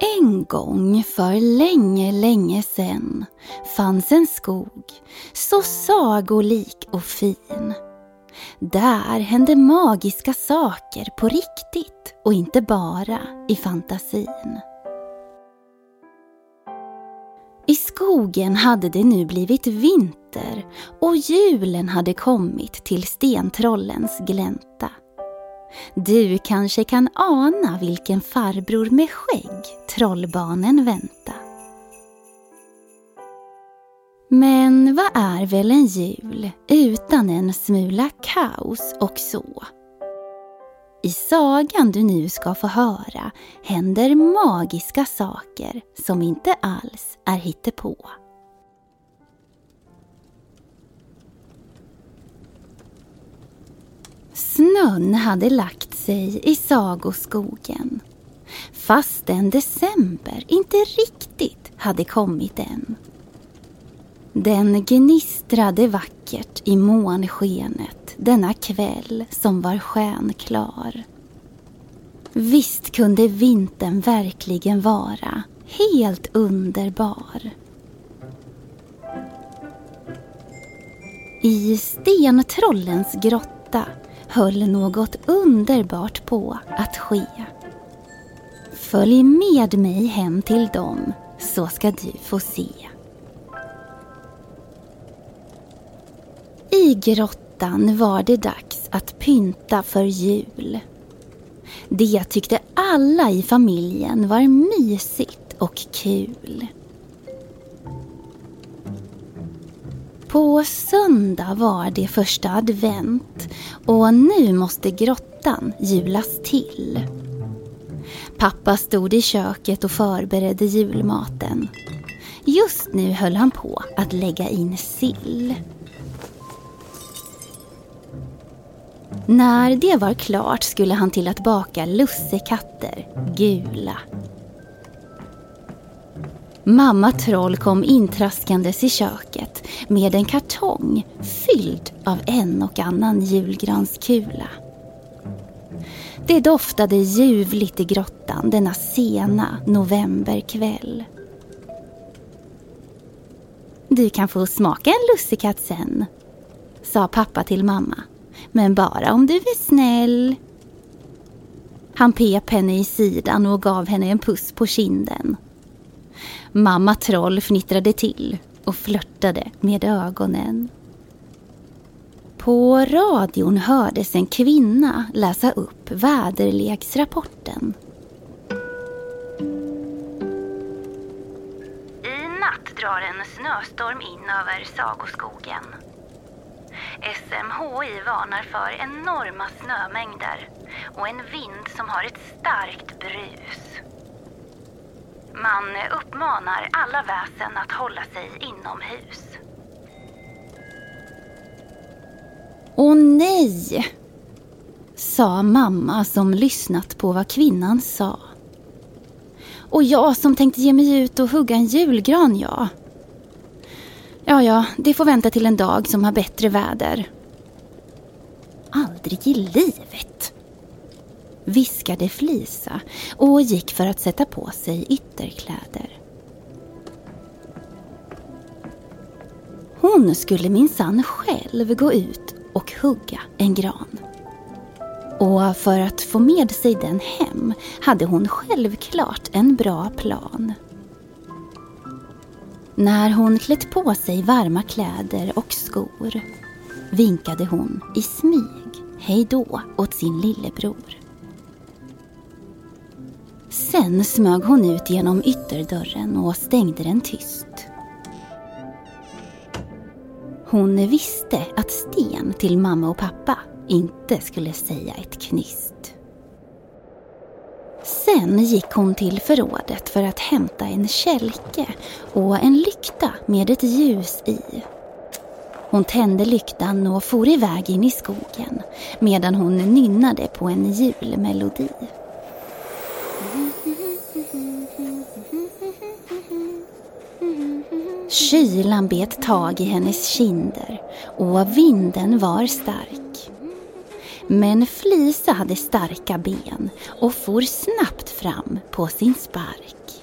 En gång för länge, länge sen fanns en skog så sagolik och fin. Där hände magiska saker på riktigt och inte bara i fantasin. I skogen hade det nu blivit vinter och julen hade kommit till stentrollens glänta. Du kanske kan ana vilken farbror med skägg trollbarnen vänta. Men vad är väl en jul utan en smula kaos och så? I sagan du nu ska få höra händer magiska saker som inte alls är hittepå. Snön hade lagt sig i sagoskogen fastän december inte riktigt hade kommit än. Den gnistrade vackert i månskenet denna kväll som var stjärnklar. Visst kunde vintern verkligen vara helt underbar. I stentrollens grotta höll något underbart på att ske. Följ med mig hem till dem så ska du få se. I grottan var det dags att pynta för jul. Det tyckte alla i familjen var mysigt och kul. På söndag var det första advent och nu måste grottan julas till. Pappa stod i köket och förberedde julmaten. Just nu höll han på att lägga in sill. När det var klart skulle han till att baka lussekatter, gula. Mamma Troll kom intraskandes i köket med en kartong fylld av en och annan julgranskula. Det doftade ljuvligt i grottan denna sena novemberkväll. Du kan få smaka en lussekatt sen, sa pappa till mamma. Men bara om du är snäll. Han pep henne i sidan och gav henne en puss på kinden. Mamma Troll fnittrade till och flörtade med ögonen. På radion hördes en kvinna läsa upp väderleksrapporten. I natt drar en snöstorm in över Sagoskogen. SMHI varnar för enorma snömängder och en vind som har ett starkt brus. Man uppmanar alla väsen att hålla sig inomhus. Åh nej! sa mamma som lyssnat på vad kvinnan sa. Och jag som tänkte ge mig ut och hugga en julgran, ja. Ja, ja, det får vänta till en dag som har bättre väder. Aldrig i livet! Viskade Flisa och gick för att sätta på sig ytterkläder. Hon skulle minsann själv gå ut och hugga en gran. Och för att få med sig den hem hade hon självklart en bra plan. När hon klätt på sig varma kläder och skor vinkade hon i smyg hej då åt sin lillebror. Sen smög hon ut genom ytterdörren och stängde den tyst. Hon visste att Sten till mamma och pappa inte skulle säga ett knyst. Sen gick hon till förrådet för att hämta en kälke och en lykta med ett ljus i. Hon tände lyktan och for iväg in i skogen medan hon nynnade på en julmelodi. Kylan bet tag i hennes kinder och vinden var stark. Men Flisa hade starka ben och for snabbt fram på sin spark.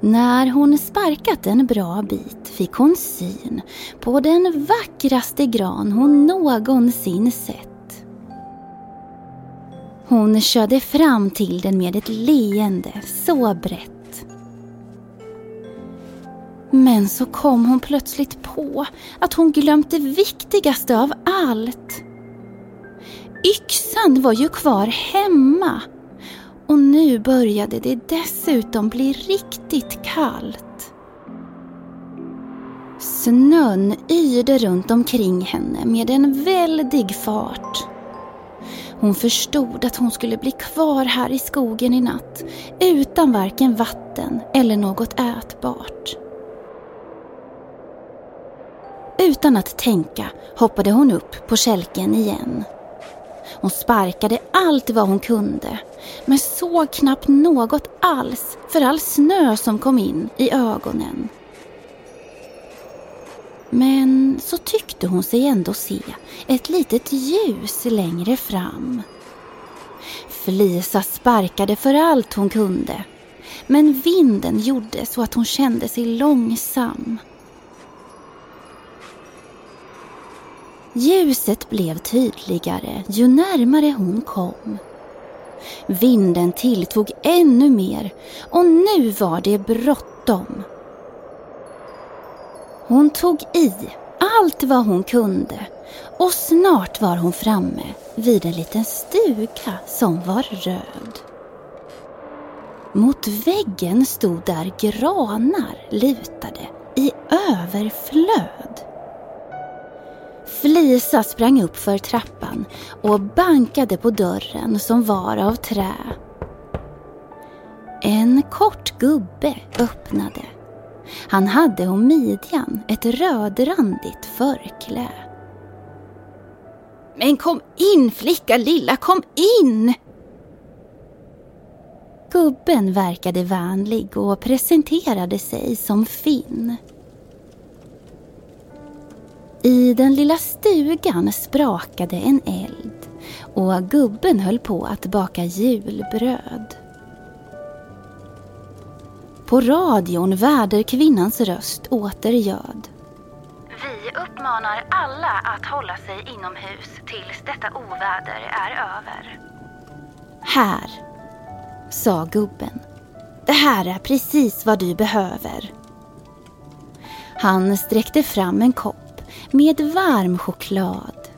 När hon sparkat en bra bit fick hon syn på den vackraste gran hon någonsin sett. Hon körde fram till den med ett leende så brett men så kom hon plötsligt på att hon glömt det viktigaste av allt. Yxan var ju kvar hemma och nu började det dessutom bli riktigt kallt. Snön yrde runt omkring henne med en väldig fart. Hon förstod att hon skulle bli kvar här i skogen i natt utan varken vatten eller något ätbart. Utan att tänka hoppade hon upp på kälken igen. Hon sparkade allt vad hon kunde, men såg knappt något alls för all snö som kom in i ögonen. Men så tyckte hon sig ändå se ett litet ljus längre fram. Flisa sparkade för allt hon kunde, men vinden gjorde så att hon kände sig långsam. Ljuset blev tydligare ju närmare hon kom. Vinden tilltog ännu mer och nu var det bråttom. Hon tog i allt vad hon kunde och snart var hon framme vid en liten stuga som var röd. Mot väggen stod där granar lutade i överflöd. Flisa sprang upp för trappan och bankade på dörren som var av trä. En kort gubbe öppnade. Han hade om midjan ett rödrandigt förklä. Men kom in flicka lilla, kom in! Gubben verkade vänlig och presenterade sig som Finn. I den lilla stugan sprakade en eld och gubben höll på att baka julbröd. På radion väderkvinnans röst åter göd. Vi uppmanar alla att hålla sig inomhus tills detta oväder är över. Här, sa gubben. Det här är precis vad du behöver. Han sträckte fram en kopp med varm choklad.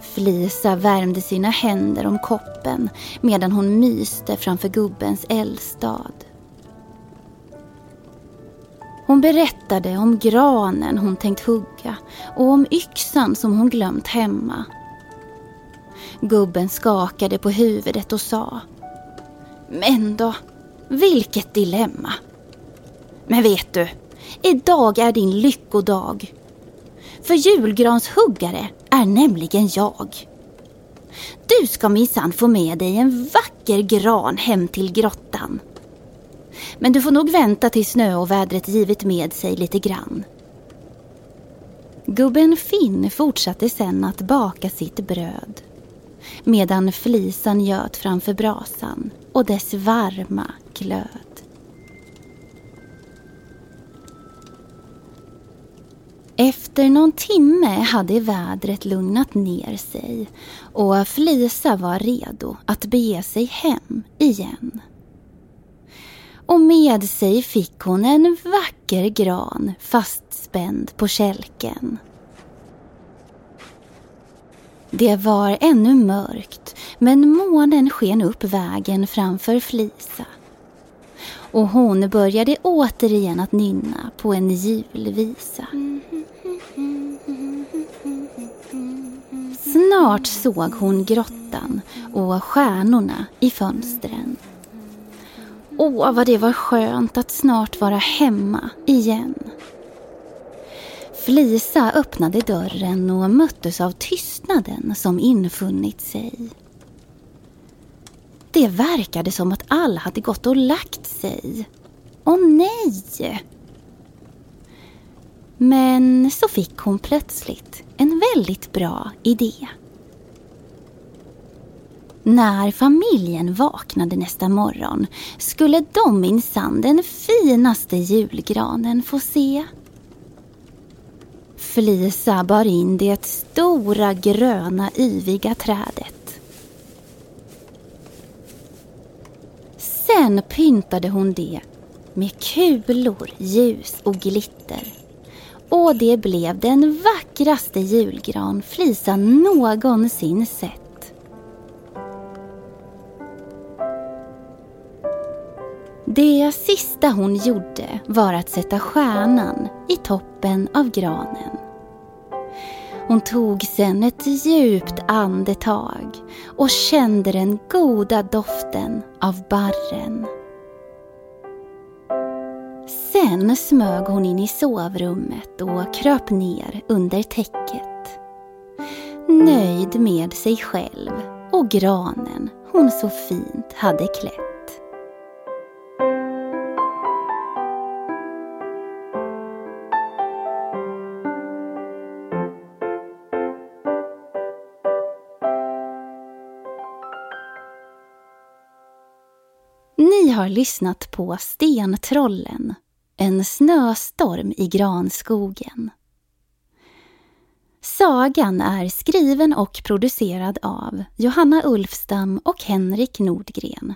Flisa värmde sina händer om koppen medan hon myste framför gubbens eldstad. Hon berättade om granen hon tänkt hugga och om yxan som hon glömt hemma. Gubben skakade på huvudet och sa Men då, vilket dilemma. Men vet du, idag är din lyckodag. För julgranshuggare är nämligen jag. Du ska minsann få med dig en vacker gran hem till grottan. Men du får nog vänta tills snöovädret givit med sig lite grann. Gubben Finn fortsatte sen att baka sitt bröd medan flisan göt framför brasan och dess varma glöd. Efter någon timme hade vädret lugnat ner sig och Flisa var redo att bege sig hem igen. Och med sig fick hon en vacker gran fastspänd på kälken. Det var ännu mörkt men månen sken upp vägen framför Flisa. Och hon började återigen att nynna på en julvisa. Mm-hmm. Snart såg hon grottan och stjärnorna i fönstren. Åh, vad det var skönt att snart vara hemma igen. Flisa öppnade dörren och möttes av tystnaden som infunnit sig. Det verkade som att alla hade gått och lagt sig. Åh nej! Men så fick hon plötsligt en väldigt bra idé. När familjen vaknade nästa morgon skulle de minsann den finaste julgranen få se. Flisa bar in det stora gröna yviga trädet. Sen pyntade hon det med kulor, ljus och glitter. Och det blev den vackraste julgran Flisa någonsin sett. Det sista hon gjorde var att sätta stjärnan i toppen av granen. Hon tog sen ett djupt andetag och kände den goda doften av barren. Sen smög hon in i sovrummet och kröp ner under täcket. Nöjd med sig själv och granen hon så fint hade klätt. Ni har lyssnat på Stentrollen, en snöstorm i granskogen. Sagan är skriven och producerad av Johanna Ulfstam och Henrik Nordgren.